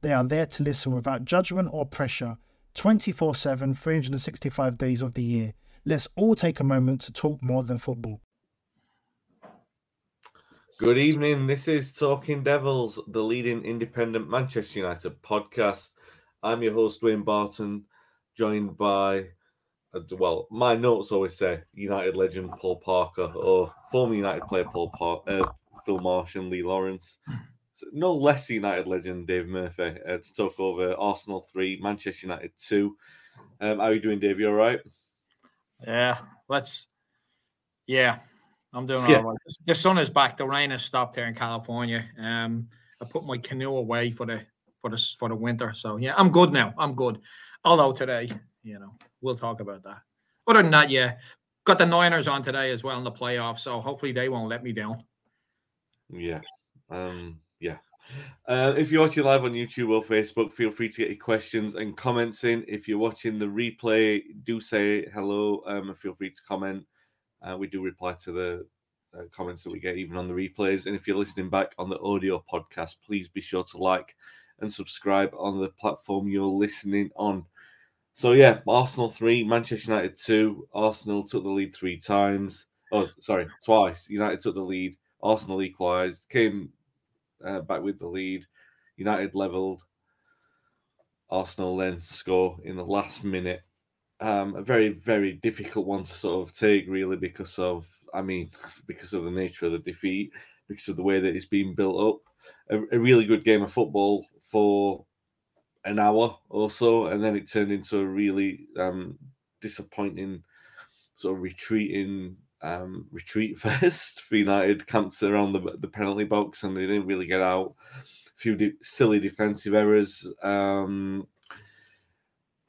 They are there to listen without judgment or pressure 24 7, 365 days of the year. Let's all take a moment to talk more than football. Good evening. This is Talking Devils, the leading independent Manchester United podcast. I'm your host, Wayne Barton, joined by, uh, well, my notes always say United legend Paul Parker or former United player Paul uh, Phil Marsh and Lee Lawrence no less United legend Dave Murphy uh, to talk over Arsenal three, Manchester United two. Um, how are you doing, Dave? You all right? Yeah, let's. Yeah, I'm doing yeah. all right. The sun is back. The rain has stopped here in California. Um, I put my canoe away for the for the for the winter. So yeah, I'm good now. I'm good. Although today, you know, we'll talk about that. Other than that, yeah, got the Niners on today as well in the playoffs. So hopefully they won't let me down. Yeah. Um, yeah. Uh, if you're watching live on YouTube or Facebook, feel free to get your questions and comments in. If you're watching the replay, do say hello um, and feel free to comment. Uh, we do reply to the uh, comments that we get even on the replays. And if you're listening back on the audio podcast, please be sure to like and subscribe on the platform you're listening on. So, yeah, Arsenal 3, Manchester United 2. Arsenal took the lead three times. Oh, sorry, twice. United took the lead. Arsenal equalised, came uh, back with the lead. United levelled. Arsenal then score in the last minute. Um, a very, very difficult one to sort of take, really, because of, I mean, because of the nature of the defeat, because of the way that it's been built up. A, a really good game of football for an hour or so, and then it turned into a really um, disappointing sort of retreating um, retreat first for United, camped around the, the penalty box, and they didn't really get out. A few de- silly defensive errors. Um,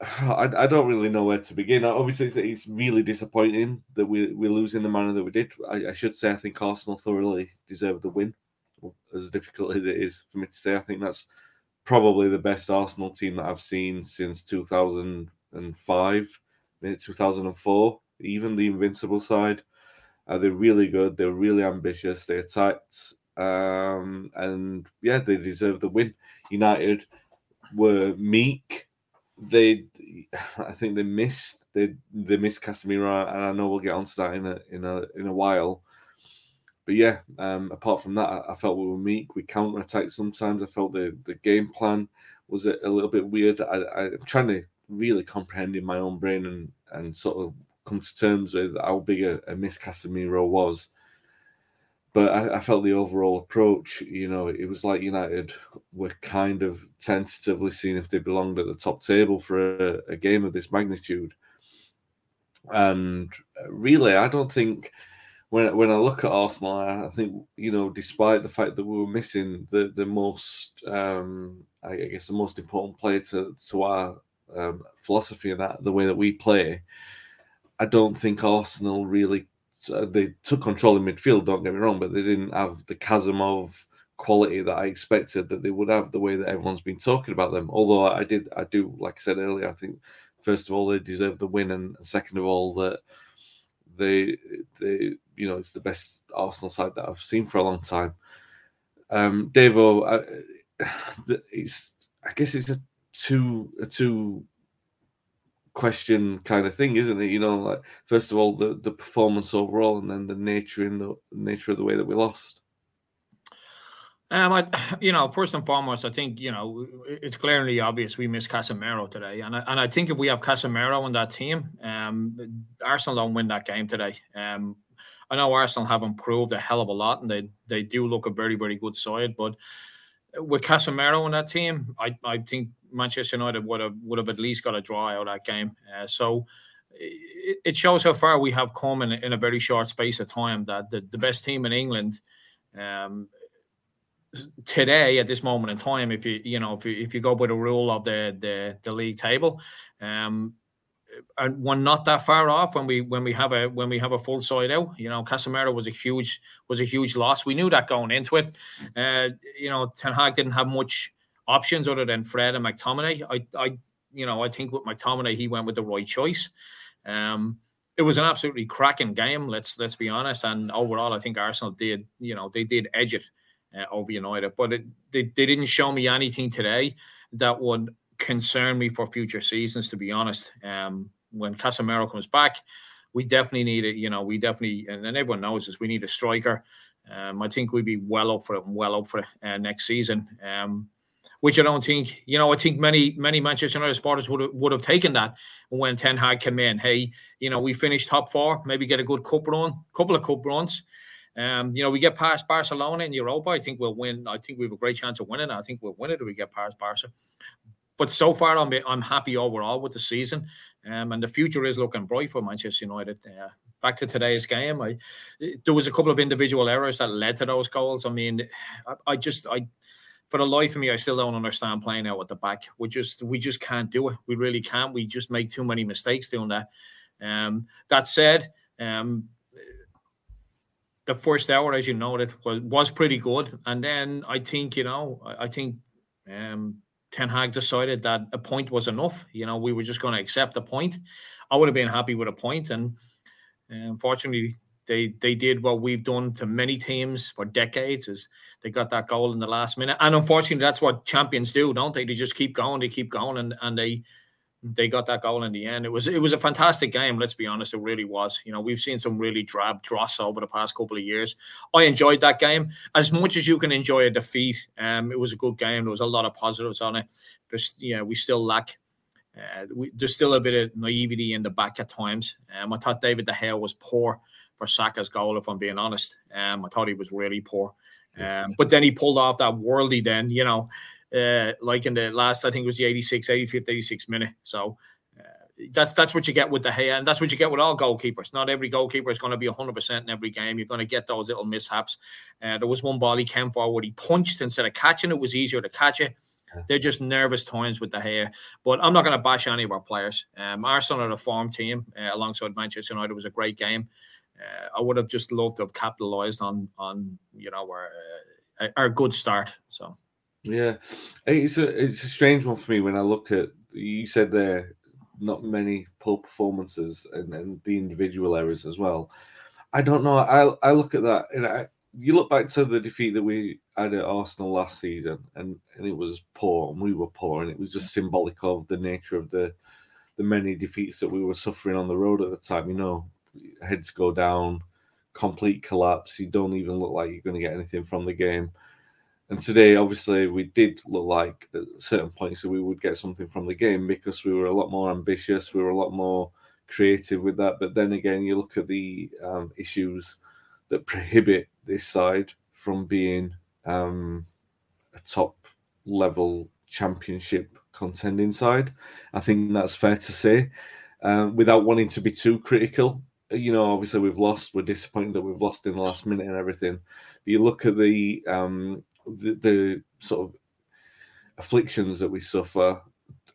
I, I, don't really know where to begin. Obviously, it's, it's, really disappointing that we, we lose in the manner that we did. I, I, should say I think Arsenal thoroughly deserved the win. As difficult as it is for me to say, I think that's probably the best Arsenal team that I've seen since 2005, 2004, even the Invincible side. Uh, they're really good. They're really ambitious. They attacked, um, and yeah, they deserve the win. United were meek. They, I think they missed. They they missed Casemiro, and I know we'll get onto that in a in a in a while. But yeah, um, apart from that, I, I, felt we were meek. We counter attacked sometimes. I felt the the game plan was a, a little bit weird. I, I'm trying to really comprehend in my own brain and and sort of come to terms with how big a, a miss Casemiro was. But I, I, felt the overall approach, you know, it was like United were kind of tentatively seeing if they belonged at the top table for a, a game of this magnitude. And really, I don't think when when I look at Arsenal, I think you know, despite the fact that we were missing the the most, um, I guess, the most important player to to our um, philosophy and that the way that we play, I don't think Arsenal really uh, they took control in midfield. Don't get me wrong, but they didn't have the chasm of quality that I expected that they would have. The way that everyone's been talking about them. Although I did, I do, like I said earlier, I think first of all they deserve the win, and second of all that they, they, you know, it's the best Arsenal side that I've seen for a long time. Um, Davo, I, it's, I guess it's a two, a two question kind of thing, isn't it? You know, like first of all the the performance overall, and then the nature in the nature of the way that we lost. Um, I, you know, first and foremost, I think you know it's clearly obvious we miss Casemiro today, and I, and I think if we have Casemiro on that team, um, Arsenal don't win that game today. Um, I know Arsenal have improved a hell of a lot, and they they do look a very very good side, but with Casemiro on that team, I, I think Manchester United would have would have at least got a draw out of that game. Uh, so it, it, shows how far we have come in, in a very short space of time. That the, the best team in England um, today at this moment in time, if you you know if you, if you go by the rule of the the, the league table, um, and we're not that far off when we when we have a when we have a full side out. You know, Casemiro was a huge was a huge loss. We knew that going into it. Uh, you know, Ten Hag didn't have much options other than Fred and McTominay. I I you know I think with McTominay he went with the right choice. Um, it was an absolutely cracking game. Let's let's be honest. And overall, I think Arsenal did you know they did edge it uh, over United, but it, they they didn't show me anything today that would concern me for future seasons, to be honest. Um, when Casemiro comes back, we definitely need it. You know, we definitely, and, and everyone knows this, we need a striker. Um, I think we'd be well up for it, well up for it uh, next season. Um, which I don't think, you know, I think many many Manchester United supporters would have, would have taken that when Ten Hag came in. Hey, you know, we finished top four, maybe get a good cup run, couple of cup runs. Um, you know, we get past Barcelona in Europa. I think we'll win. I think we have a great chance of winning. I think we'll win it if we get past Barca. But so far, I'm I'm happy overall with the season, um, and the future is looking bright for Manchester United. Uh, back to today's game, I there was a couple of individual errors that led to those goals. I mean, I, I just I for the life of me, I still don't understand playing out at the back. We just we just can't do it. We really can't. We just make too many mistakes doing that. Um, that said, um, the first hour, as you noted, was, was pretty good, and then I think you know I, I think um, Ten Hag decided that a point was enough. You know, we were just going to accept a point. I would have been happy with a point, and unfortunately, they they did what we've done to many teams for decades. Is they got that goal in the last minute, and unfortunately, that's what champions do, don't they? They just keep going, they keep going, and and they they got that goal in the end. It was it was a fantastic game. Let's be honest, it really was. You know, we've seen some really drab dross over the past couple of years. I enjoyed that game as much as you can enjoy a defeat. Um, it was a good game. There was a lot of positives on it. There's, you know, we still lack. Uh, we, there's still a bit of naivety in the back at times. Um, I thought David De Gea was poor for Saka's goal, if I'm being honest. Um, I thought he was really poor. Um, but then he pulled off that worldy. Then you know uh, like in the last, I think it was the 86, 85th, 86 minute. So uh, that's that's what you get with De Gea, and that's what you get with all goalkeepers. Not every goalkeeper is going to be 100% in every game. You're going to get those little mishaps. Uh, there was one ball he came forward, he punched instead of catching it, was easier to catch it. They're just nervous times with De Gea. But I'm not going to bash any of our players. Um, Arsenal are a form team uh, alongside Manchester United. It was a great game. Uh, I would have just loved to have capitalized on on you know our uh, our good start. So yeah, it's a it's a strange one for me when I look at you said there not many poor performances and, and the individual errors as well. I don't know. I I look at that and I, you look back to the defeat that we had at Arsenal last season, and and it was poor, and we were poor, and it was just symbolic of the nature of the the many defeats that we were suffering on the road at the time. You know, heads go down, complete collapse. You don't even look like you're going to get anything from the game. And today, obviously, we did look like at certain points that we would get something from the game because we were a lot more ambitious, we were a lot more creative with that. But then again, you look at the um, issues that prohibit this side from being um, a top level championship contending side. I think that's fair to say, um, without wanting to be too critical. You know, obviously we've lost. We're disappointed that we've lost in the last minute and everything. But you look at the um, the, the sort of afflictions that we suffer.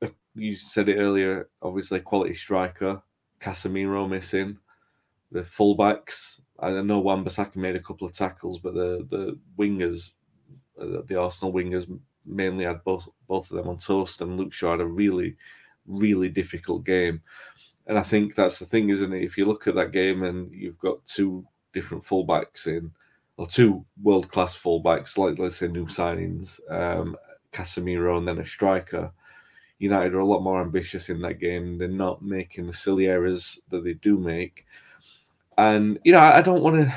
Uh, you said it earlier, obviously, quality striker, Casemiro missing, the fullbacks. I know Wan Bissaka made a couple of tackles, but the the wingers, uh, the Arsenal wingers, mainly had both both of them on toast, and Luke Shaw had a really, really difficult game. And I think that's the thing, isn't it? If you look at that game and you've got two different fullbacks in, or two world class fullbacks, like let's say new signings, um, Casemiro and then a striker. United are a lot more ambitious in that game. They're not making the silly errors that they do make. And, you know, I don't want to.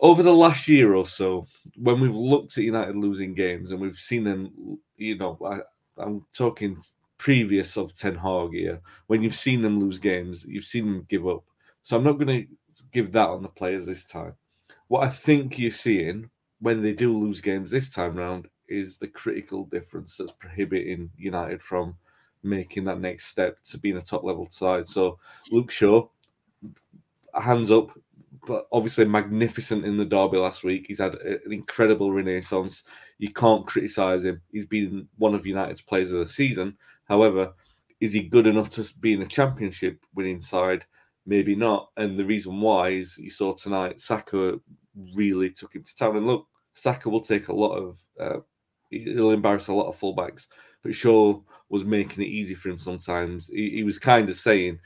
Over the last year or so, when we've looked at United losing games and we've seen them, you know, I, I'm talking previous of Ten Hag here, when you've seen them lose games, you've seen them give up. So I'm not going to give that on the players this time. What I think you're seeing when they do lose games this time round is the critical difference that's prohibiting United from making that next step to being a top level side. So Luke Shaw, hands up, but obviously magnificent in the derby last week. He's had an incredible renaissance. You can't criticise him. He's been one of United's players of the season. However, is he good enough to be in a championship winning side? Maybe not. And the reason why is you saw tonight, Saka really took him to town. And look, Saka will take a lot of, uh, he'll embarrass a lot of fullbacks. But Shaw was making it easy for him sometimes. He, he was kind of saying,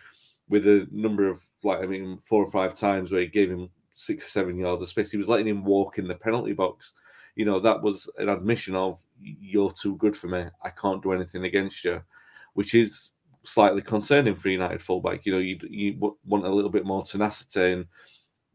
with a number of, like, I mean, four or five times where he gave him six or seven yards of space, he was letting him walk in the penalty box. You know, that was an admission of, you're too good for me. I can't do anything against you, which is slightly concerning for United fullback. You know, you you want a little bit more tenacity. And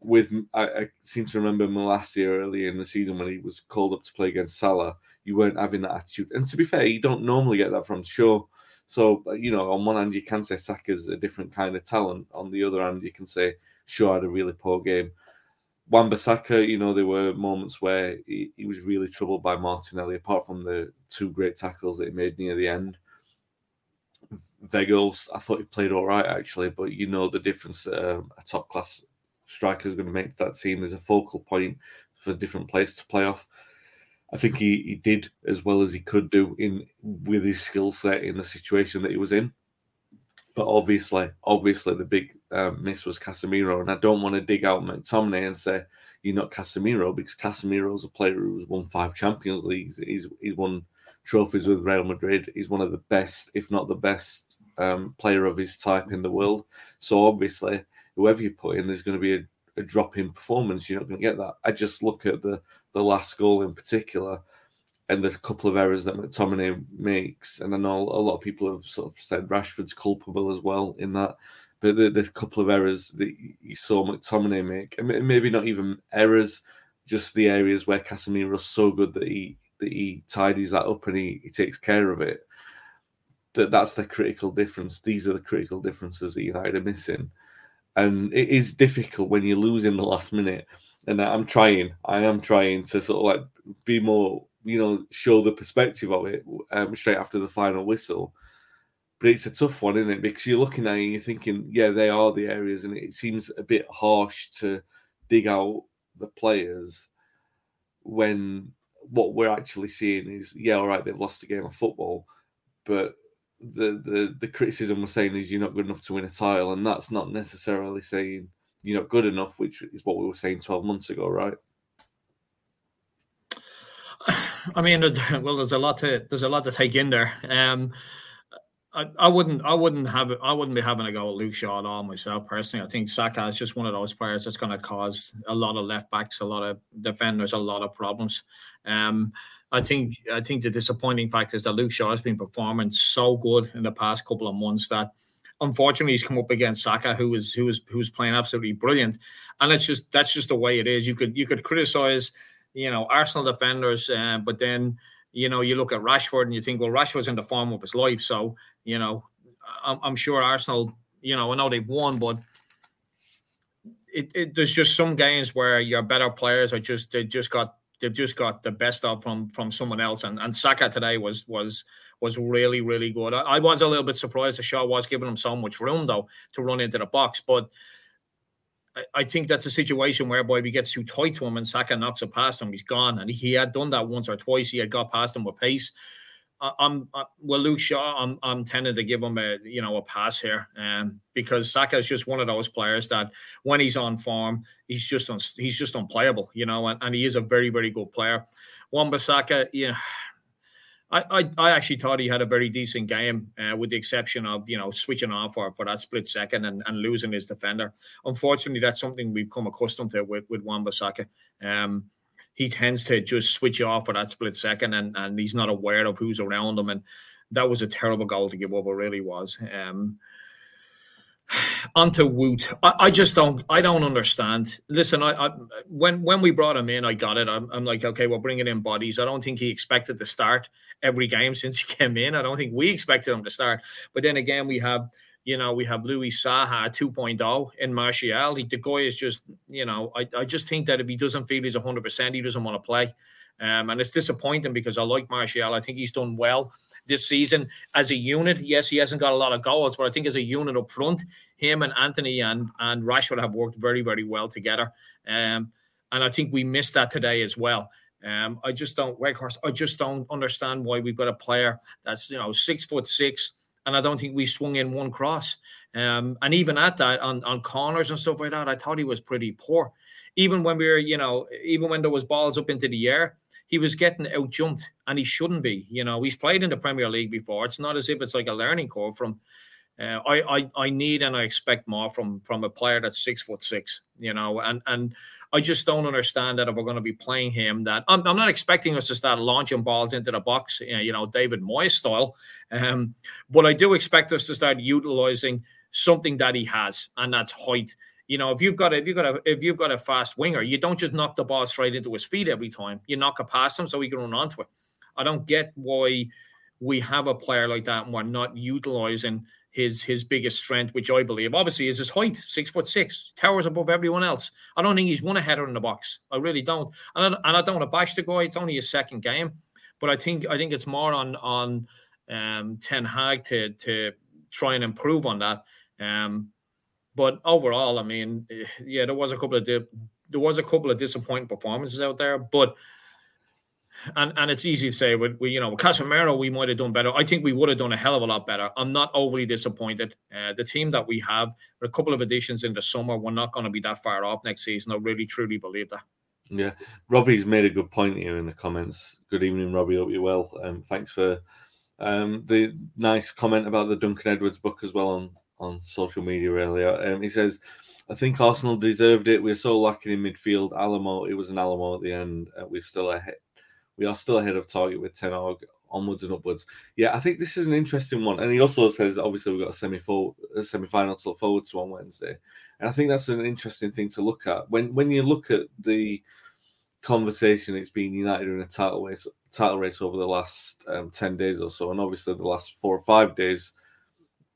with I, I seem to remember Malacia earlier in the season when he was called up to play against Salah, you weren't having that attitude. And to be fair, you don't normally get that from Shaw. So you know, on one hand you can say Saka's a different kind of talent. On the other hand, you can say Shaw had a really poor game. Wan-Bissaka, you know, there were moments where he, he, was really troubled by Martinelli, apart from the two great tackles that he made near the end. Weghorst, I thought he played all right actually, but you know the difference um, a top class striker is going to make that team. There's a focal point for different place to play off. I think he, he did as well as he could do in with his skill set in the situation that he was in. But obviously, obviously, the big um, miss was Casemiro, and I don't want to dig out McTominay and say you're not Casemiro because Casemiro's a player who's won five Champions Leagues. He's he's won trophies with Real Madrid. He's one of the best, if not the best, um, player of his type in the world. So obviously, whoever you put in, there's going to be a, a drop in performance. You're not going to get that. I just look at the the last goal in particular, and the couple of errors that McTominay makes. And I know a lot of people have sort of said Rashford's culpable as well in that. But the, the couple of errors that you saw McTominay make, and maybe not even errors, just the areas where Casemiro Casemiro's so good that he that he tidies that up and he, he takes care of it. That that's the critical difference. These are the critical differences that United are missing, and it is difficult when you lose in the last minute. And I'm trying, I am trying to sort of like be more, you know, show the perspective of it um, straight after the final whistle. But it's a tough one, isn't it? Because you're looking at it and you're thinking, yeah, they are the areas, and it seems a bit harsh to dig out the players when what we're actually seeing is, yeah, all right, they've lost a game of football, but the the the criticism we're saying is you're not good enough to win a title, and that's not necessarily saying you're not good enough, which is what we were saying 12 months ago, right? I mean, well, there's a lot to there's a lot to take in there. Um, I, I wouldn't I wouldn't have I wouldn't be having a go at Luke Shaw at all myself personally. I think Saka is just one of those players that's going to cause a lot of left backs, a lot of defenders, a lot of problems. Um, I think I think the disappointing fact is that Luke Shaw has been performing so good in the past couple of months that unfortunately he's come up against Saka, who is who is who's playing absolutely brilliant, and it's just that's just the way it is. You could you could criticize, you know, Arsenal defenders, uh, but then you know, you look at Rashford and you think, well, Rashford's in the form of his life. So, you know, I'm, I'm sure Arsenal, you know, I know they've won, but it, it, there's just some games where your better players are just they just got they've just got the best of from from someone else. And and Saka today was was was really really good. I, I was a little bit surprised the Shaw was giving him so much room though to run into the box, but I think that's a situation whereby if he gets too tight to him and Saka knocks it past him, he's gone. And he had done that once or twice. He had got past him with pace. I'm I, well, Luke Shaw. I'm I'm tending to give him a you know a pass here, um, because Saka is just one of those players that when he's on form, he's just un, he's just unplayable, you know, and, and he is a very very good player. Wan-Bissaka, you know, I, I, actually thought he had a very decent game, uh, with the exception of you know switching off for, for that split second and, and losing his defender. Unfortunately, that's something we've come accustomed to with with Wan-Bissaka. Um, he tends to just switch off for that split second, and and he's not aware of who's around him. And that was a terrible goal to give up. It really was. Um, onto Wout. I, I, just don't. I don't understand. Listen, I, I, when when we brought him in, I got it. I'm, I'm, like, okay, we're bringing in bodies. I don't think he expected to start every game since he came in. I don't think we expected him to start. But then again, we have you know, we have Louis Saha 2.0 in Martial. He, the guy is just, you know, I, I just think that if he doesn't feel he's 100%, he doesn't want to play. Um, and it's disappointing because I like Martial. I think he's done well this season as a unit. Yes, he hasn't got a lot of goals, but I think as a unit up front, him and Antony and, and Rashford have worked very, very well together. Um, and I think we missed that today as well. Um, I just don't, Weghorst, I just don't understand why we've got a player that's, you know, six foot six, and I don't think we swung in one cross. Um, and even at that, on, on corners and stuff like that, I thought he was pretty poor. Even when we were, you know, even when there was balls up into the air, he was getting out jumped, and he shouldn't be. You know, he's played in the Premier League before. It's not as if it's like a learning curve from. Uh, I, I I need and I expect more from from a player that's six foot six. You know, and and I just don't understand that if we're going to be playing him, that I'm, I'm not expecting us to start launching balls into the box, you know, David Moyes style. Um, but I do expect us to start utilizing something that he has, and that's height. You know, if you've got a, if you've got a if you've got a fast winger, you don't just knock the ball straight into his feet every time. You knock it past him so he can run onto it. I don't get why we have a player like that and we're not utilizing his his biggest strength, which I believe obviously is his height, six foot six, towers above everyone else. I don't think he's one a header in the box. I really don't, and I, and I don't want to bash the guy. It's only his second game, but I think I think it's more on on um, Ten Hag to to try and improve on that. Um, but overall, I mean, yeah, there was a couple of di- there was a couple of disappointing performances out there, but and and it's easy to say, but we, you know, Casemiro, we might have done better. I think we would have done a hell of a lot better. I'm not overly disappointed. Uh, the team that we have, a couple of additions in the summer, we're not going to be that far off next season. I really truly believe that. Yeah, Robbie's made a good point here in the comments. Good evening, Robbie. Hope you're well. Um, thanks for um, the nice comment about the Duncan Edwards book as well on on social media earlier. Um, he says. I think Arsenal deserved it. We're so lacking in midfield. Alamo, it was an Alamo at the end. Uh, we're still ahead, we are still ahead of target with Ten Hag onwards and upwards. Yeah, I think this is an interesting one. And he also says obviously we've got a semi semi final to look forward to on Wednesday. And I think that's an interesting thing to look at. When when you look at the conversation it's been United in a title race title race over the last um, 10 days or so, and obviously the last four or five days,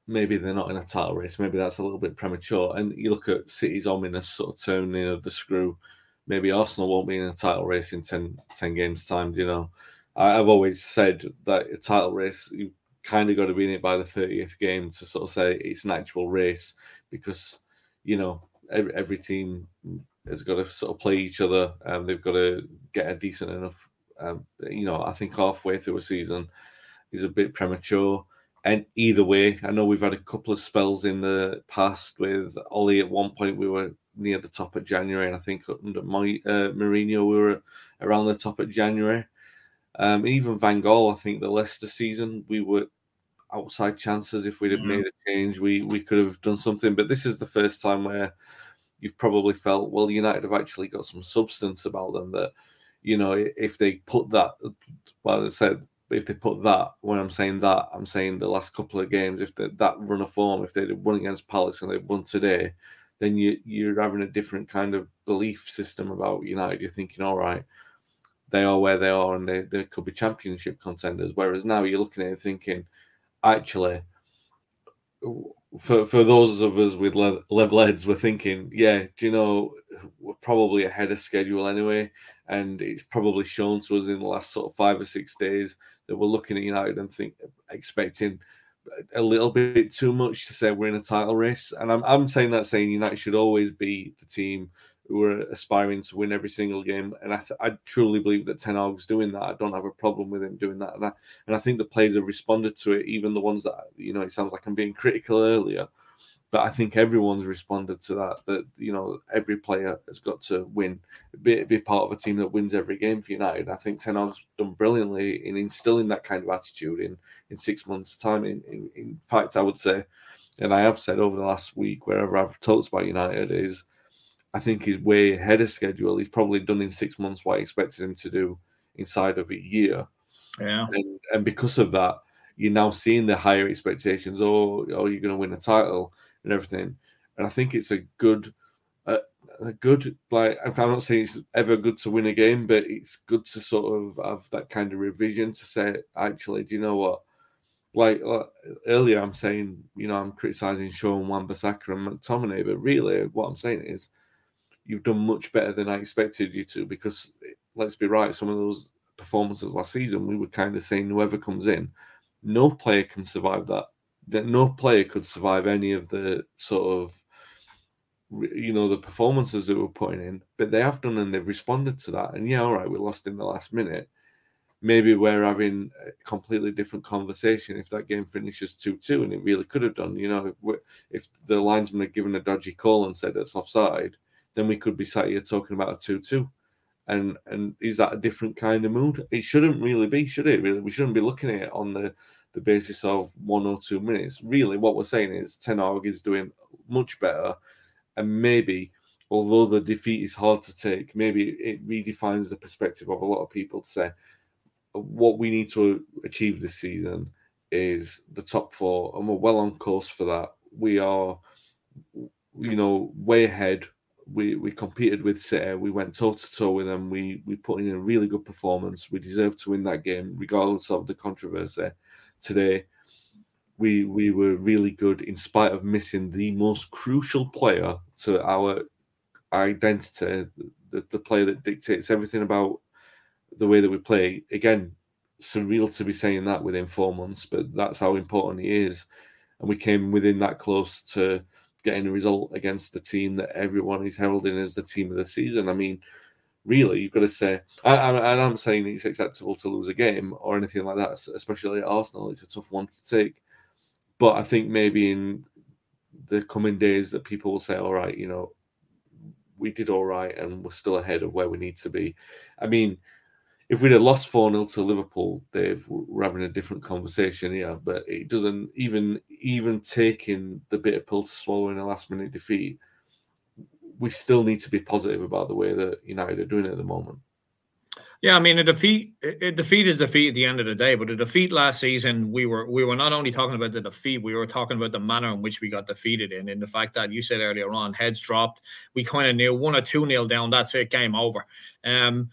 maybe they're not in a title race. Maybe that's a little bit premature. And you look at City's ominous sort of turning of the screw maybe Arsenal won't be in a title race in 10, 10 games' time. You know, I've always said that a title race, you kind of got to be in it by the 30th game to sort of say it's an actual race because, you know, every, every team has got to sort of play each other and they've got to get a decent enough, um, you know, I think halfway through a season is a bit premature. And either way, I know we've had a couple of spells in the past with Ollie. At one point, we were near the top of January, and I think under my uh, Mourinho we were around the top of January. Um, even Van Gaal, I think the Leicester season we were outside chances. If we'd have mm. made a change, we we could have done something. But this is the first time where you've probably felt well, United have actually got some substance about them. That you know, if they put that, well, I said if they put that, when I'm saying that, I'm saying the last couple of games, if they, that run of form, if they'd won against Palace and they won today, then you you're having a different kind of belief system about United. You're thinking, all right, they are where they are, and they, they could be championship contenders. Whereas now you're looking at it and thinking, actually, for for those of us with level heads, we're thinking, yeah, do you know, we're probably ahead of schedule anyway, and it's probably shown to us in the last sort of five or six days that we're looking at United and think expecting a little bit too much to say we're in a title race. And I'm, I'm saying that saying United should always be the team who are aspiring to win every single game. And I, th- I truly believe that Ten Hag's doing that. I don't have a problem with him doing that. And I, and I think the players have responded to it, even the ones that, you know, it sounds like I'm being critical earlier. But I think everyone's responded to that. That you know, every player has got to win, be, be part of a team that wins every game for United. I think Ten Hag's done brilliantly in instilling that kind of attitude in in six months' time. In, in, in fact, I would say, and I have said over the last week, wherever I've talked about United, is I think he's way ahead of schedule. He's probably done in six months what I expected him to do inside of a year. Yeah, and, and because of that, you're now seeing the higher expectations. Oh, oh, you're going to win a title and everything. And I think it's a good, uh, a good like I'm not saying it's ever good to win a game, but it's good to sort of have that kind of revision to say, actually, do you know what? Like uh, earlier, I'm saying, you know, I'm criticizing Shaw Wan-Bissaka and McTominay, but really, what I'm saying is, you've done much better than I expected you to. Because let's be right, some of those performances last season, we were kind of saying whoever comes in, no player can survive that. That no player could survive any of the sort of you know the performances that we're putting in, but they have done and they've responded to that. And yeah, all right, we lost in the last minute. Maybe we're having a completely different conversation if that game finishes two-two, and it really could have done. You know, if, the linesman had given a dodgy call and said it's offside, then we could be sat here talking about a two-two. And and is that a different kind of mood? It shouldn't really be, should it? Really, we shouldn't be looking at it on the the basis of one or two minutes. Really, what we're saying is Ten Hag is doing much better and maybe although the defeat is hard to take, maybe it redefines the perspective of a lot of people to say what we need to achieve this season is the top four, and we're well on course for that. We are, you know, way ahead. We we competed with City. We went toe to toe with them. We we put in a really good performance. We deserve to win that game, regardless of the controversy today we we were really good in spite of missing the most crucial player to our identity, the, the player that dictates everything about the way that we play. Again, surreal to be saying that within four months, but that's how important he is. And we came within that close to getting a result against the team that everyone is heralding as the team of the season. I mean, really, you've got to say, I, I, and I'm saying it's acceptable to lose a game or anything like that, especially at Arsenal. It's a tough one to take. But I think maybe in the coming days that people will say, all right, you know, we did all right and we're still ahead of where we need to be. I mean, if we'd have lost 4 0 to Liverpool, Dave, we're having a different conversation here. But it doesn't even even taking the bitter pill to swallow in a last minute defeat, we still need to be positive about the way that United are doing it at the moment. Yeah, I mean a defeat. A defeat is defeat at the end of the day. But a defeat last season, we were we were not only talking about the defeat, we were talking about the manner in which we got defeated in, and the fact that you said earlier on, heads dropped. We kind of knew one or two nil down. That's it, game over. Um,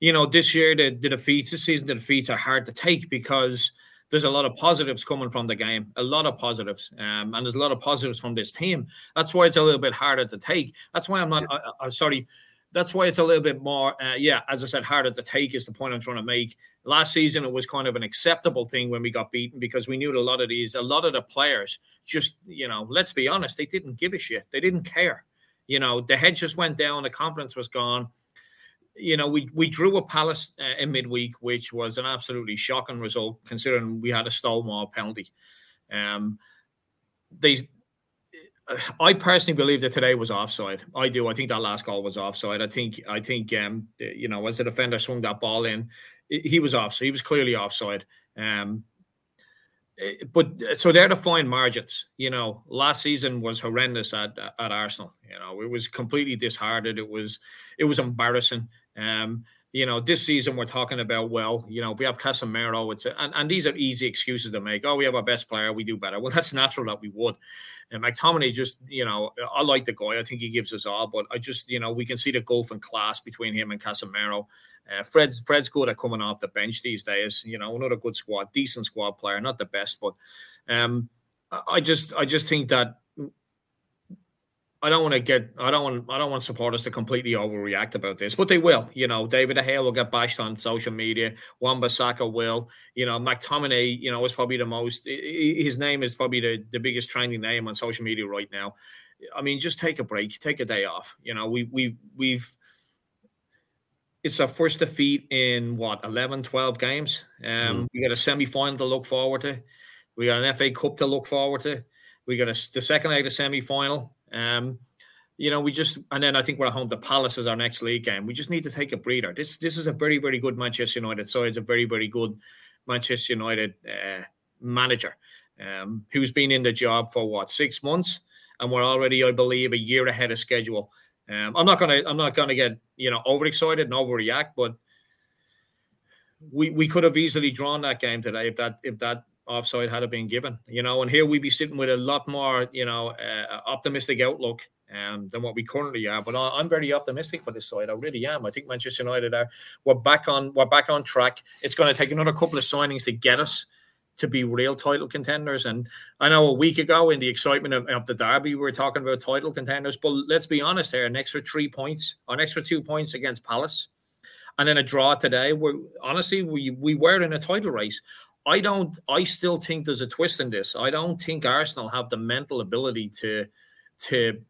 you know, this year the, the defeats, this season the defeats are hard to take because there's a lot of positives coming from the game, a lot of positives, um, and there's a lot of positives from this team. That's why it's a little bit harder to take. That's why I'm not. I, I, sorry, that's why it's a little bit more, uh, yeah, as I said, harder to take is the point I'm trying to make. Last season, it was kind of an acceptable thing when we got beaten because we knew a lot of these, a lot of the players just, you know, let's be honest, they didn't give a shit. They didn't care. You know, the head just went down, the confidence was gone. You know, we we drew a Palace uh, in midweek, which was an absolutely shocking result considering we had a Stonewall penalty. Um, they I personally believe that today was offside. I do. I think that last goal was offside. I think. I think. Um, you know, as the defender swung that ball in, he was offside. He was clearly offside. Um, but so they're the margins. You know, last season was horrendous at at Arsenal. You know, it was completely disheartened. It was it was embarrassing. Um, you know, this season we're talking about, well, you know, if we have Casemiro, it's a, and, and these are easy excuses to make. Oh, we have our best player, we do better. Well, that's natural that we would. And McTominay just, you know, I like the guy. I think he gives us all, but I just, you know, we can see the gulf in class between him and Casemiro. Uh, Fred's Fred's good at coming off the bench these days. You know, another good squad, decent squad player, not the best, but um, I just I just think that I don't want to get I don't want I don't want supporters to completely overreact about this, but they will. You know, David Gea will get bashed on social media. Wan-Bissaka will. You know, McTominay. You know, is probably the most. His name is probably the, the biggest trending name on social media right now. I mean, just take a break, take a day off. You know, we we've we've. It's our first defeat in what 11, 12 games. Um, mm. We got a semi final to look forward to. We got an FA Cup to look forward to. We got a, the second leg of the semi final. Um, you know, we just and then I think we're at home. The Palace is our next league game. We just need to take a breather. This this is a very very good Manchester United So it's a very very good Manchester United uh, manager um, who's been in the job for what six months, and we're already, I believe, a year ahead of schedule. Um, I'm not gonna I'm not gonna get you know overexcited and overreact, but we we could have easily drawn that game today if that if that offside had it been given, you know. And here we be sitting with a lot more, you know, uh, optimistic outlook um, than what we currently are. But I'm very optimistic for this side. I really am. I think Manchester United are we're back on we're back on track. It's going to take another couple of signings to get us to be real title contenders. And I know a week ago, in the excitement of, of, the derby, we were talking about title contenders. But let's be honest here: an extra three points, an extra two points against Palace, and then a draw today. We're honestly we we were in a title race. I don't. I still think there's a twist in this. I don't think Arsenal have the mental ability to to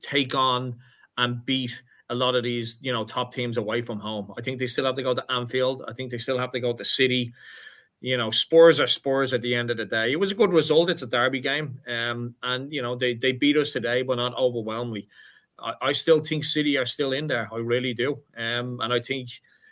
take on and beat a lot of these, you know, top teams away from home. I think they still have to go to Anfield. I think they still have to go to City you know, Spurs are Spurs at the end of the day. It was a good result. It's a derby game, um, and you know they they beat us today, but not overwhelmingly. I, I still think City are still in there. I really do, um, and I think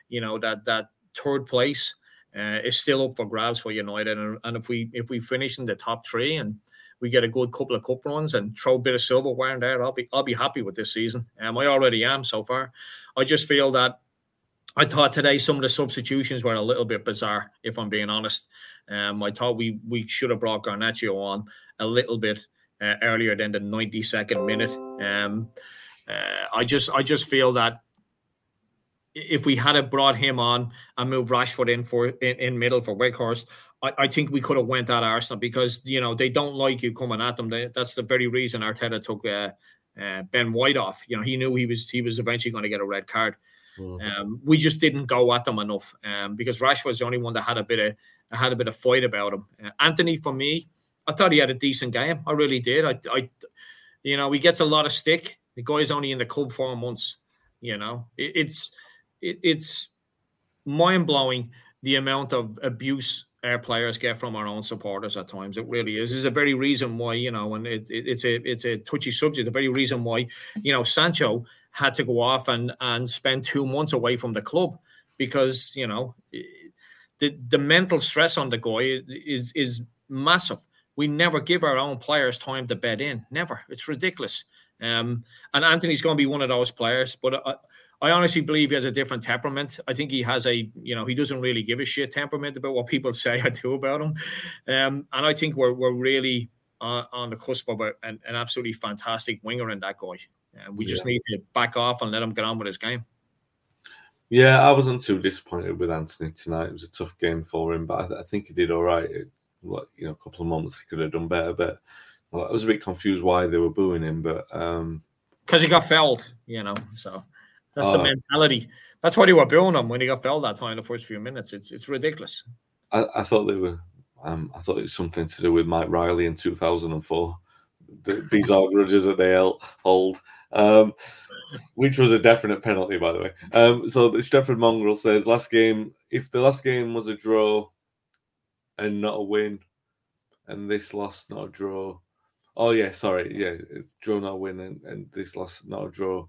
you know that that third place uh, is still up for grabs for United. And, and if we if we finish in the top three and we get a good couple of cup runs and throw a bit of silverware in there, I'll be I'll be happy with this season. Um, I already am so far. I just feel that I thought today some of the substitutions were a little bit bizarre, if I'm being honest. Um, I thought we we should have brought Garnacho on a little bit uh, earlier than the 92nd minute. Um, uh, I just I just feel that if we had brought him on and moved Rashford in for in, in middle for Weghorst, I, I, think we could have went at Arsenal because you know they don't like you coming at them. They, that's the very reason Arteta took uh, uh, Ben White off. You know he knew he was he was eventually going to get a red card. Mm-hmm. Um, we just didn't go at them enough um, because was the only one that had a bit of had a bit of fight about him. Uh, Antony, for me, I thought he had a decent game. I really did. I, I, you know, he gets a lot of stick. The guy's only in the club four months. You know, it, it's it, it's mind blowing the amount of abuse our players get from our own supporters at times. It really is. Is a very reason why you know, and it, it, it's a it's a touchy subject. The very reason why you know Sancho had to go off and and spend two months away from the club because you know the the mental stress on the guy is is massive. We never give our own players time to bed in. Never. It's ridiculous. Um, and Antony's going to be one of those players, but I, I honestly believe he has a different temperament. I think he has a, you know, he doesn't really give a shit temperament about what people say or do about him. Um, and I think we're we're really on, on the cusp of a, an, an absolutely fantastic winger in that guy. Uh, we just yeah. need to back off and let him get on with his game. Yeah, I wasn't too disappointed with Antony tonight. It was a tough game for him, but I, I think he did all right. It, what, you know, a couple of moments he could have done better, but well, I was a bit confused why they were booing him, but um because he got felled, you know. So that's uh, the mentality. That's what they were building on when he got fouled that time in the first few minutes. It's it's ridiculous. I, I thought they were. Um, I thought it was something to do with Mike Riley in 2004. The bizarre grudges that they hold um, which was a definite penalty, by the way. Um, so the Stefan Mongrel says last game, if the last game was a draw and not a win, and this loss not a draw. Oh yeah, sorry, yeah, it's draw not a win, and, and this loss not a draw.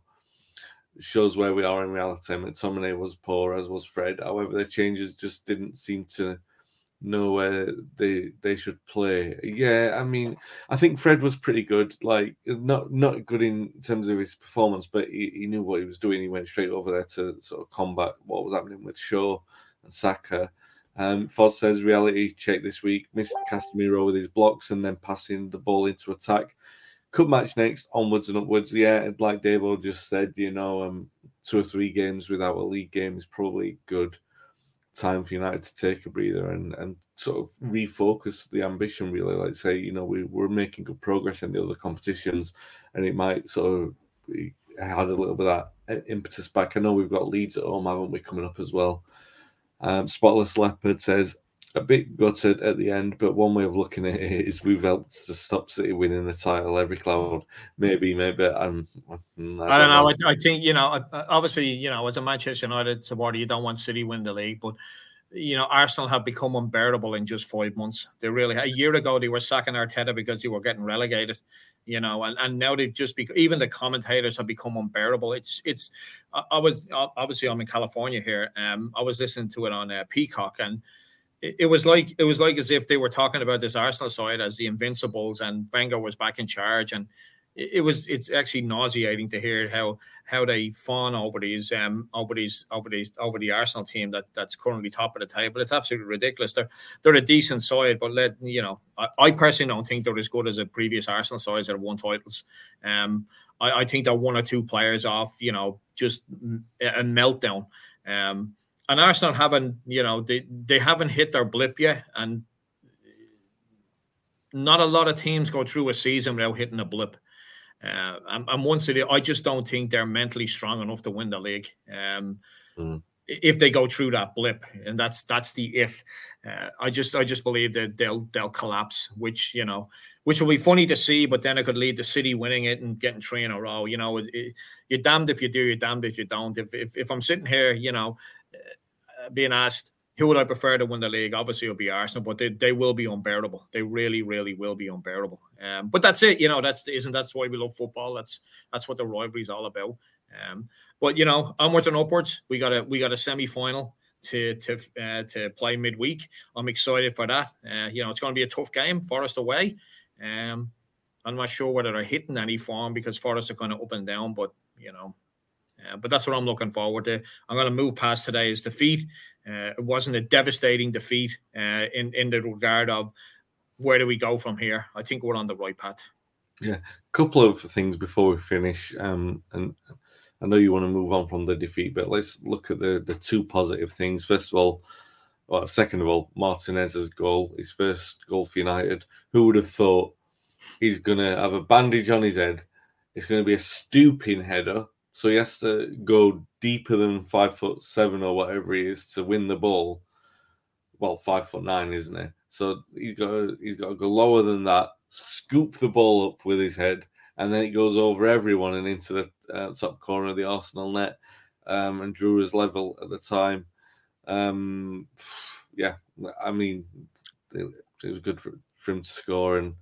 Shows where we are in reality. McTominay was poor, as was Fred. However, the changes just didn't seem to know where they they should play. Yeah, I mean, I think Fred was pretty good. Like not not good in terms of his performance, but he, he knew what he was doing. He went straight over there to sort of combat what was happening with Shaw and Saka. Um, Foz says reality check this week. Missed Casemiro with his blocks and then passing the ball into attack. Could match next, onwards and upwards. Yeah, like Davo just said, you know, um, two or three games without a league game is probably good time for United to take a breather and, and sort of refocus the ambition really like say you know we, we're making good progress in the other competitions and it might sort of add a little bit of that impetus back i know we've got Leeds at home haven't we coming up as well um, spotless leopard says a bit gutted at the end, but one way of looking at it is we've helped to stop City winning the title every cloud. Maybe, maybe. Um, I, don't, I don't know. know. I, I, think you know, obviously, you know, as a Manchester United supporter, you don't want City win the league, but you know, Arsenal have become unbearable in just five months. They really a year ago they were sacking Arteta because they were getting relegated, you know, and, and now they've just become even the commentators have become unbearable. It's it's I, I was obviously I'm in California here. Um, I was listening to it on uh, Peacock and it, was like it was like as if they were talking about this Arsenal side as the Invincibles, and Wenger was back in charge, and it was it's actually nauseating to hear how how they fawn over these um over these over these over the Arsenal team that that's currently top of the table. It's absolutely ridiculous. They're they're a decent side, but let you know, I, I personally don't think they're as good as a previous Arsenal sides that won titles. Um, I, I think they're one or two players off, you know, just a meltdown. Um, and Arsenal haven't, you know, they they haven't hit their blip yet, and not a lot of teams go through a season without hitting a blip. Uh, and, and once it, I just don't think they're mentally strong enough to win the league. Um, mm. If they go through that blip, and that's that's the if. Uh, I just I just believe that they'll they'll collapse, which you know, which will be funny to see, but then it could lead to City winning it and getting three in a row. You know, it, it, you're damned if you do, you're damned if you don't. If if, if I'm sitting here, you know, being asked who would I prefer to win the league? Obviously, it'll be Arsenal, but they, they will be unbearable. They really, really will be unbearable. Um, but that's it. You know, that's isn't that's why we love football. That's that's what the rivalry is all about. Um, but you know, onwards and upwards. We got a we got a semi final to to uh, to play midweek. I'm excited for that. Uh, you know, it's going to be a tough game. Forest away. Um, I'm not sure whether they're hitting any form because Forest are kind of up and down, but you know, uh, but that's what I'm looking forward to. I'm going to move past today's defeat. Uh, it wasn't a devastating defeat uh, in in the regard of where do we go from here. I think we're on the right path. Yeah, a couple of things before we finish, um, and I know you want to move on from the defeat, but let's look at the the two positive things. First of all, well, second of all, Martinez's goal, his first goal for United. Who would have thought he's going to have a bandage on his head? It's going to be a stooping header so he has to go deeper than five foot seven or whatever he is to win the ball. Well, five foot nine, isn't it? So he's got to, he's got to go lower than that, scoop the ball up with his head, and then it goes over everyone and into the uh, top corner of the Arsenal net. Um, and Drew was level at the time. Um, yeah, I mean, it, it was good for, for him to score and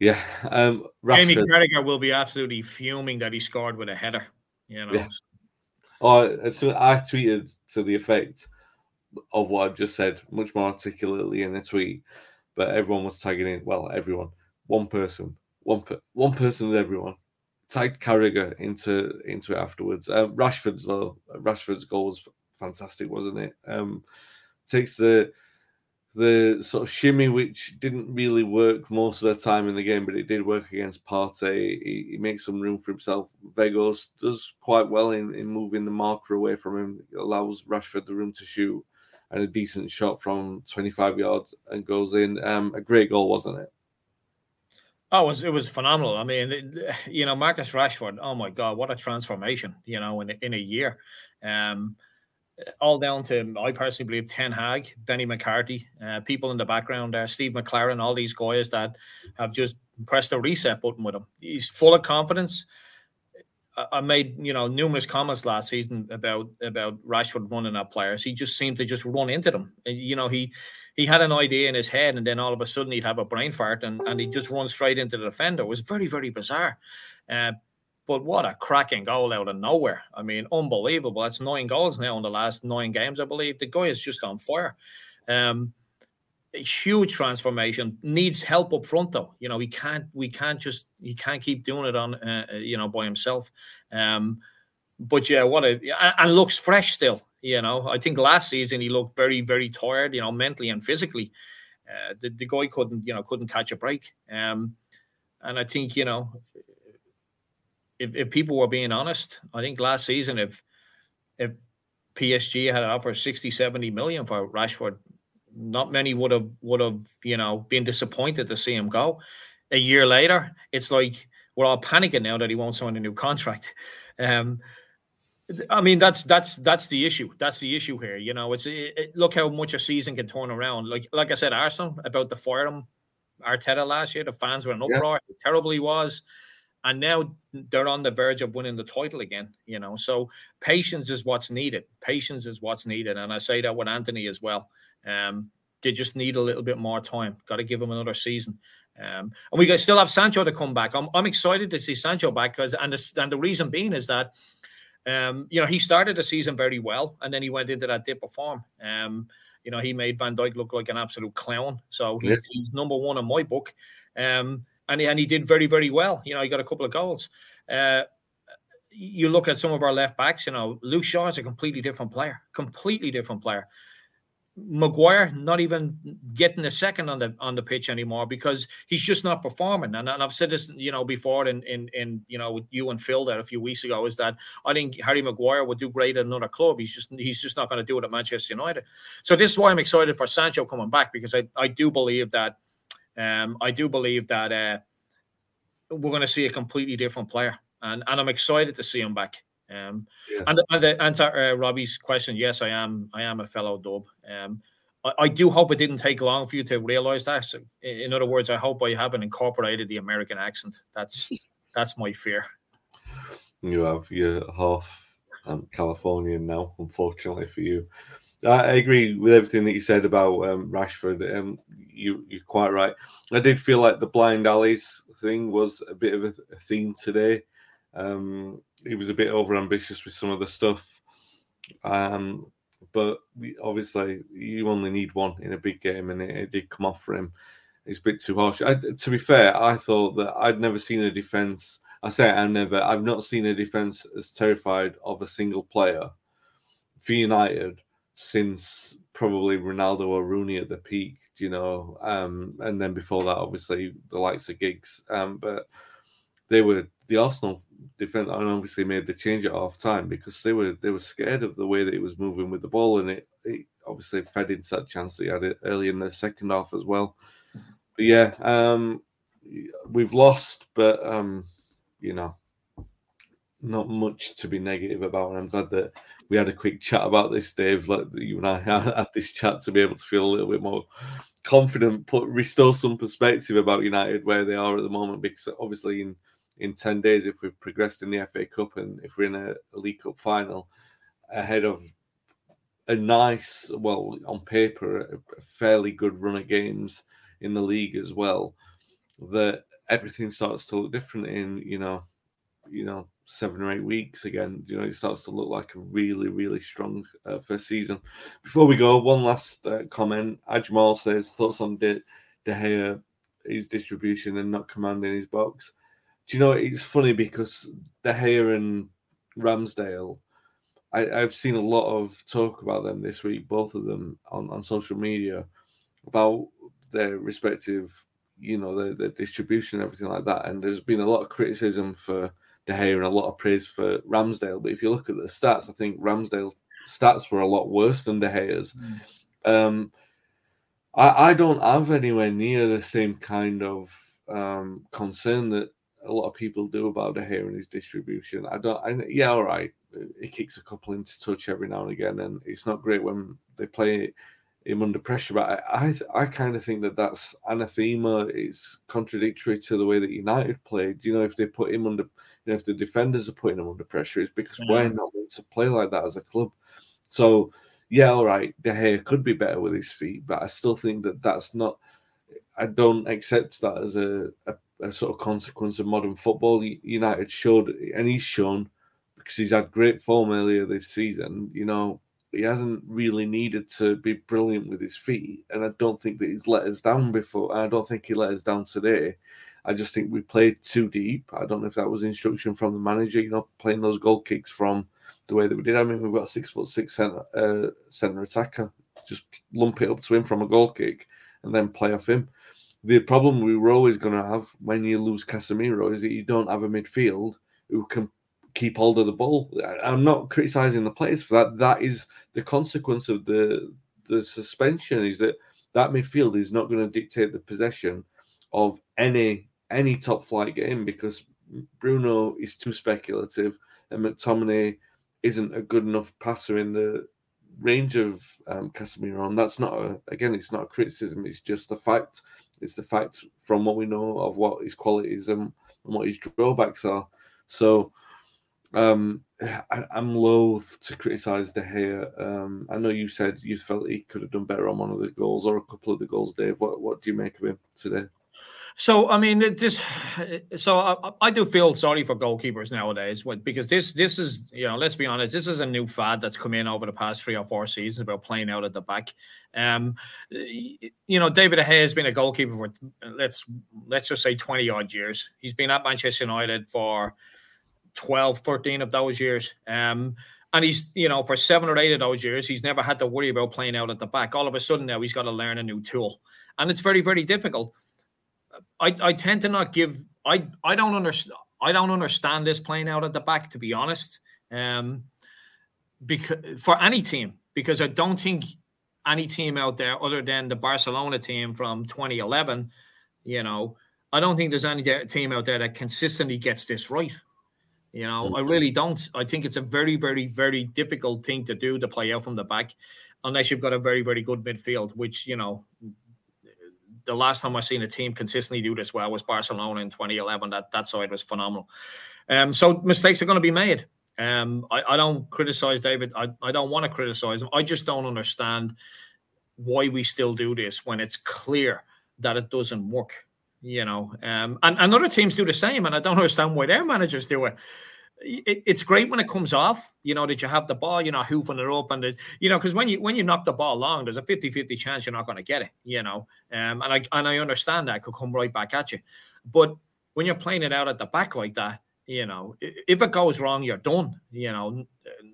yeah. Um, Jamie Carragher will be absolutely fuming that he scored with a header. You know. Yeah. Oh, so I tweeted to the effect of what I've just said, much more articulately in a tweet, but everyone was tagging in. Well, everyone, one person, one per, one person is everyone. Tagged Carragher into into it afterwards. Um, Rashford's though, Rashford's goal was fantastic, wasn't it? Um, takes the the sort of shimmy, which didn't really work most of the time in the game, but it did work against Partey. He, he makes some room for himself. Weghorst does quite well in, in moving the marker away from him, it allows Rashford the room to shoot, and a decent shot from 25 yards and goes in. Um, a great goal, wasn't it? Oh, it was it was phenomenal. I mean, it, you know, Marcus Rashford. Oh my God, what a transformation! You know, in in a year. Um, all down to I personally believe Ten Hag, Benny McCarthy, uh, people in the background there, Steve McClaren, all these guys that have just pressed the reset button with him. He's full of confidence. I made you know numerous comments last season about about Rashford running at players. He just seemed to just run into them. You know he he had an idea in his head, and then all of a sudden he'd have a brain fart, and and he'd just run straight into the defender. It was very very bizarre. Uh, but what a cracking goal out of nowhere. I mean, unbelievable. That's nine goals now in the last nine games, I believe. The guy is just on fire. Um, a huge transformation needs help up front though you know he can't we can't just he can't keep doing it on uh, uh you know by himself um but yeah what a and looks fresh still you know i think last season he looked very very tired you know mentally and physically uh, the, the guy couldn't you know couldn't catch a break um and i think you know if, if people were being honest, I think last season, if if PSG had offered 60, 70 million for Rashford, not many would have would have, you know, been disappointed to see him go. A year later, it's like we're all panicking now that he won't sign a new contract. Um, I mean, that's that's that's the issue. That's the issue here. You know, it's it, it, look how much a season can turn around. Like like I said, Arsenal about the fire him Arteta last year. The fans were an uproar. Yeah. Terrible he was and now they're on the verge of winning the title again you know? So patience is what's needed. Patience is what's needed. And i say that with Antony as well. Um, they just need a little bit more time. Got to give him another season. Um, and we still have sancho to come back. I'm, I'm excited to see sancho back because and, the, and the reason being is that um, you know he started the season very well and then he went into that dip of form. Um, you know he made van dijk look like an absolute clown. So he's, he's number one in my book. Um, and he, and he did very very well. You know, he got a couple of goals. Uh, you look at some of our left backs. You know, Luke Shaw is a completely different player, completely different player. Maguire not even getting a second on the on the pitch anymore because he's just not performing. And, and I've said this, you know, before in in in you know with you and Phil there a few weeks ago is that I think Harry Maguire would do great at another club. He's just he's just not going to do it at Manchester United. So this is why I'm excited for Sancho coming back because I I do believe that um I do believe that uh we're going to see a completely different player and and I'm excited to see him back. Um, yeah. And, and to answer uh, Robbie's question, yes, I am. I am a fellow dub. Um, I, I, do hope it didn't take long for you to realize that. So, in other words, I hope I haven't incorporated the American accent. That's that's my fear. You have. You're half um, Californian now, unfortunately for you. I agree with everything that you said about um, Rashford. Um, you, you're quite right. I did feel like the blind alleys thing was a bit of a, a theme today. Um, he was a bit over ambitious with some of the stuff. Um, but we, obviously, you only need one in a big game, and it, it did come off for him. It's a bit too harsh. I, to be fair, I thought that I'd never seen a defense. I say I've never. I've not seen a defense as terrified of a single player for United since probably Ronaldo or Rooney at the peak. You know, um, and then before that, obviously the likes of Giggs. Um, but they were the Arsenal defense and obviously made the change at half time because they were they were scared of the way that he was moving with the ball and it, it obviously fed into that chance that he had it early in the second half as well. But yeah, um, we've lost, but um, you know, not much to be negative about. And I'm glad that we had a quick chat about this, Dave. Like you and I had this chat to be able to feel a little bit more confident, put restore some perspective about United where they are at the moment. Because obviously, in in 10 days if we've progressed in the FA Cup and if we're in a, a League Cup final ahead of a nice, well, on paper, a fairly good run of games in the league as well, that everything starts to look different in, you know, you know, seven or eight weeks again. You know, it starts to look like a really, really strong uh, first season. Before we go, one last uh, comment. Ajmal says thoughts on De, De Gea, his distribution and not commanding his box. Do you know it's funny because De Gea and Ramsdale, I, have seen a lot of talk about them this week, both of them on, on social media, about their respective, you know, their, their distribution and everything like that. And there's been a lot of criticism for De Gea and a lot of praise for Ramsdale. But if you look at the stats, I think Ramsdale's stats were a lot worse than De Gea's. Mm. Um, I, I don't have anywhere near the same kind of um, concern that a lot of people do about De Gea and his distribution. I don't. I, yeah, all right. He kicks a couple into touch every now and again, and it's not great when they play him under pressure. But I, I, I kind of think that that's anathema. It's contradictory to the way that United played. You know, if they put him under, you know, if the defenders are putting him under pressure, it's because yeah. we're not meant to play like that as a club. So, yeah, all right. De Gea could be better with his feet, but I still think that that's not. I don't accept that as a, a a sort of consequence of modern football. United showed, and he's shown because he's had great form earlier this season. You know, he hasn't really needed to be brilliant with his feet, and I don't think that he's let us down before. I don't think he let us down today. I just think we played too deep. I don't know if that was instruction from the manager. You know, playing those goal kicks from the way that we did. I mean, we've got a six foot six center uh, center attacker. Just lump it up to him from a goal kick and then play off him the problem we were always going to have when you lose Casemiro is that you don't have a midfield who can keep hold of the ball. I'm not criticizing the players for that. That is the consequence of the the suspension. Is that that midfield is not going to dictate the possession of any any top flight game because Bruno is too speculative and McTominay isn't a good enough passer in the range of um, Casemiro. And that's not a, again, it's not a criticism. It's just the fact it's the fact from what we know of what his qualities and, and what his drawbacks are. So um, I, am loath to criticise De Gea. Um, I know you said you felt he could have done better on one of the goals or a couple of the goals, Dave. What what do you make of him today? So I mean, this. So I, I, do feel sorry for goalkeepers nowadays, because this this is you know let's be honest, this is a new fad that's come in over the past three or four seasons about playing out at the back. Um, you know, David De Gea has been a goalkeeper for let's let's just say twenty odd years. He's been at Manchester United for 12, 13 of those years. Um, and he's, you know, for seven or eight of those years, he's never had to worry about playing out at the back. All of a sudden now he's got to learn a new tool. And it's very, very difficult. I, I tend to not give I I don't understand I don't understand this playing out at the back to be honest. Um because for any team, because I don't think any team out there other than the Barcelona team from 2011, you know, I don't think there's any team out there that consistently gets this right. You know, I really don't. I think it's a very, very, very difficult thing to do to play out from the back, unless you've got a very, very good midfield, which you know the last time I seen a team consistently do this well was Barcelona in 2011. That that side was phenomenal. Um, so mistakes are going to be made. Um, I, I don't criticize David. I, I don't want to criticize him. I just don't understand why we still do this when it's clear that it doesn't work. You know, um, and, and other teams do the same, and I don't understand why their managers do it it, it's great when it comes off, you know, that you have the ball, you're not hoofing it up and, you know, because when you when you knock the ball long, there's a 50-50 chance you're not going to get it, you know. Um, and I and I understand that it could come right back at you. But when you're playing it out at the back like that, you know, if it goes wrong, you're done. You know,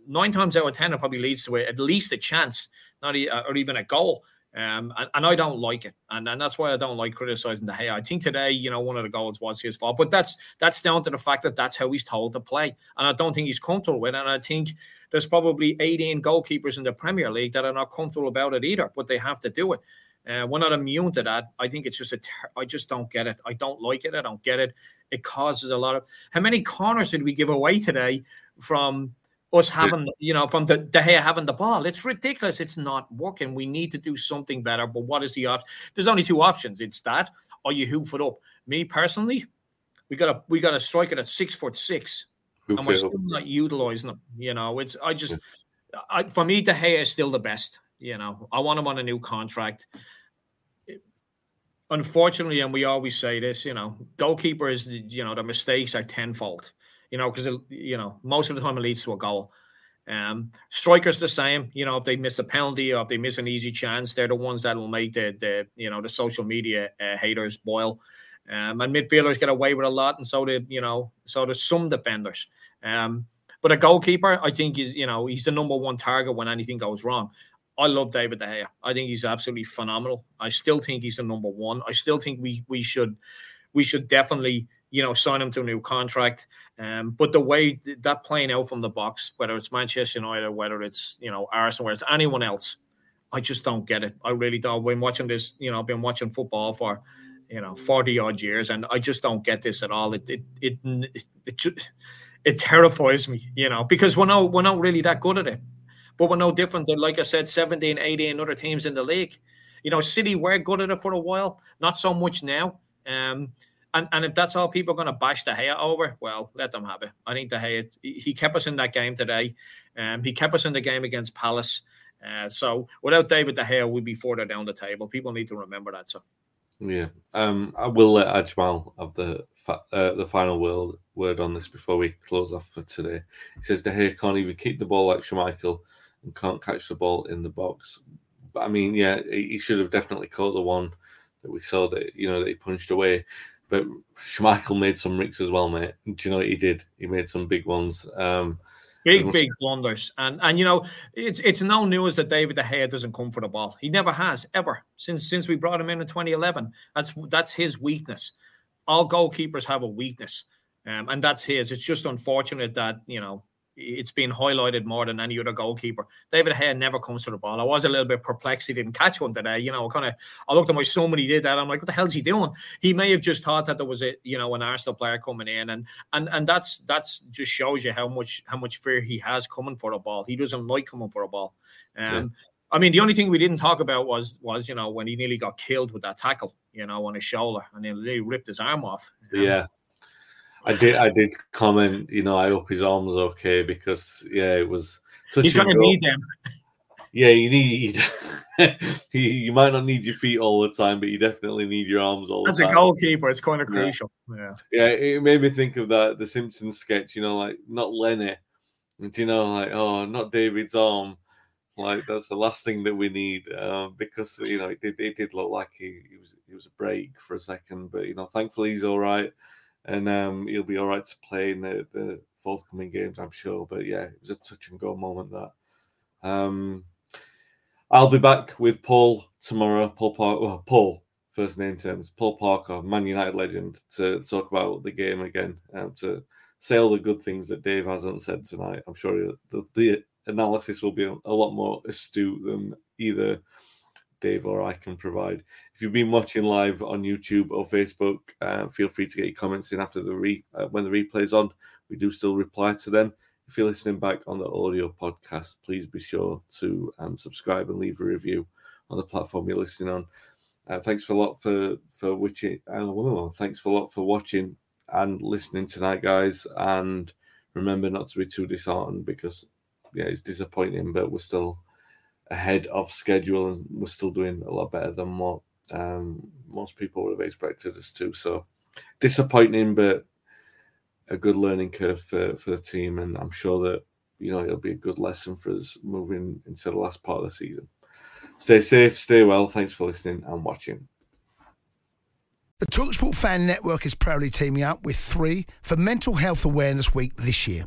nine times out of ten, it probably leads to at least a chance, not or even a goal. Um, and, and, I don't like it, and, and that's why I don't like criticizing De Gea. I think today, you know, one of the goals was his fault, but that's that's down to the fact that that's how he's told to play, and I don't think he's comfortable with it. And I think there's probably 18 goalkeepers in the Premier League that are not comfortable about it either, but they have to do it. Uh, we're not immune to that. I think it's just a. Ter- I just don't get it. I don't like it. I don't get it. It causes a lot of. How many corners did we give away today from us having, you know, from the De Gea having the ball. It's ridiculous. It's not working. We need to do something better. But what is the option? There's only two options. It's that or you hoof it up. Me personally, we got to we got to strike it at six foot six, and we're still not utilizing them. You know, it's I just I, for me, De Gea is still the best. You know, I want him on a new contract. Unfortunately, and we always say this, you know, goalkeepers, you know, the mistakes are tenfold you know, because you know most of the time it leads to a goal. Um, strikers the same, you know, if they miss a penalty or if they miss an easy chance, they're the ones that will make the the you know the social media uh, haters boil. Um, and midfielders get away with a lot, and so do you know, so do some defenders. Um, but a goalkeeper, I think, is you know he's the number one target when anything goes wrong. I love David De Gea. I think he's absolutely phenomenal. I still think he's the number one. I still think we we should we should definitely you know, sign him to a new contract. Um, but the way that playing out from the box, whether it's Manchester United, whether it's you know Arsenal, whether it's anyone else, I just don't get it. I really don't. I've been watching this, you know, I've been watching football for you know 40 odd years, and I just don't get this at all. It it it it, it, it terrifies me, you know, because we're not we're not really that good at it. But we're no different than, like I said, 17, 18 other teams in the league. You know, City were good at it for a while, not so much now. Um, and, and if that's all people are going to bash De Gea over, well, let them have it. I think De Gea, he kept us in that game today. Um, he kept us in the game against Palace. Uh, so without David De Gea, we'd be further down the table. People need to remember that. So, yeah, um, I will let Ajmal have the uh, the final word word on this before we close off for today. He says De Gea can't even keep the ball like Schmeichel and can't catch the ball in the box. But I mean, yeah, he should have definitely caught the one that we saw that you know that he punched away. But Schmeichel made some ricks as well, mate. Do you know what he did? He made some big ones. Um, big, big blunders. And and you know, it's it's no news that David De Gea doesn't come for the ball. He never has ever since since we brought him in in 2011. That's that's his weakness. All goalkeepers have a weakness, um, and that's his. It's just unfortunate that you know it's been highlighted more than any other goalkeeper. David Gea never comes to the ball. I was a little bit perplexed he didn't catch one today. You know, kind of. I looked at my son when he did that. I'm like, what the hell's he doing? He may have just thought that there was a you know an Arsenal player coming in, and and and that's that's just shows you how much how much fear he has coming for a ball. He doesn't like coming for a ball. Um, yeah. I mean, the only thing we didn't talk about was was you know when he nearly got killed with that tackle, you know, on his shoulder, and he ripped his arm off. Um, yeah, I did. I did comment. You know, I hope his arm's okay because yeah, it was. He's going to need them. yeah, you need you might not need your feet all the time, but you definitely need your arms all As the time. As a goalkeeper, it's kind of crucial. Yeah. yeah, it made me think of that the Simpsons sketch. You know, like not Lenny, and you know, like oh, not David's arm. Like that's the last thing that we need uh, because you know it did, it did look like he, he was he was a break for a second, but you know, thankfully he's all right, and um, he'll be all right to play in the, the forthcoming games, I'm sure. But yeah, it was a touch and go moment that. Um, I'll be back with Paul tomorrow. Paul Parker, well, Paul, first name terms, Paul Parker, Man United legend, to talk about the game again, um, to say all the good things that Dave hasn't said tonight. I'm sure the, the analysis will be a lot more astute than either Dave or I can provide. If you've been watching live on YouTube or Facebook, uh, feel free to get your comments in after the re uh, when the replay's on. We do still reply to them. If you're listening back on the audio podcast, please be sure to um, subscribe and leave a review on the platform you're listening on. Uh, thanks for a lot for for watching. Uh, thanks for a lot for watching and listening tonight, guys. And remember not to be too disheartened because yeah, it's disappointing, but we're still ahead of schedule and we're still doing a lot better than what um, most people would have expected us to. So disappointing, but a good learning curve for, for the team, and I'm sure that you know it'll be a good lesson for us moving into the last part of the season. Stay safe, stay well. Thanks for listening and watching. The Talksport Fan Network is proudly teaming up with three for Mental Health Awareness Week this year.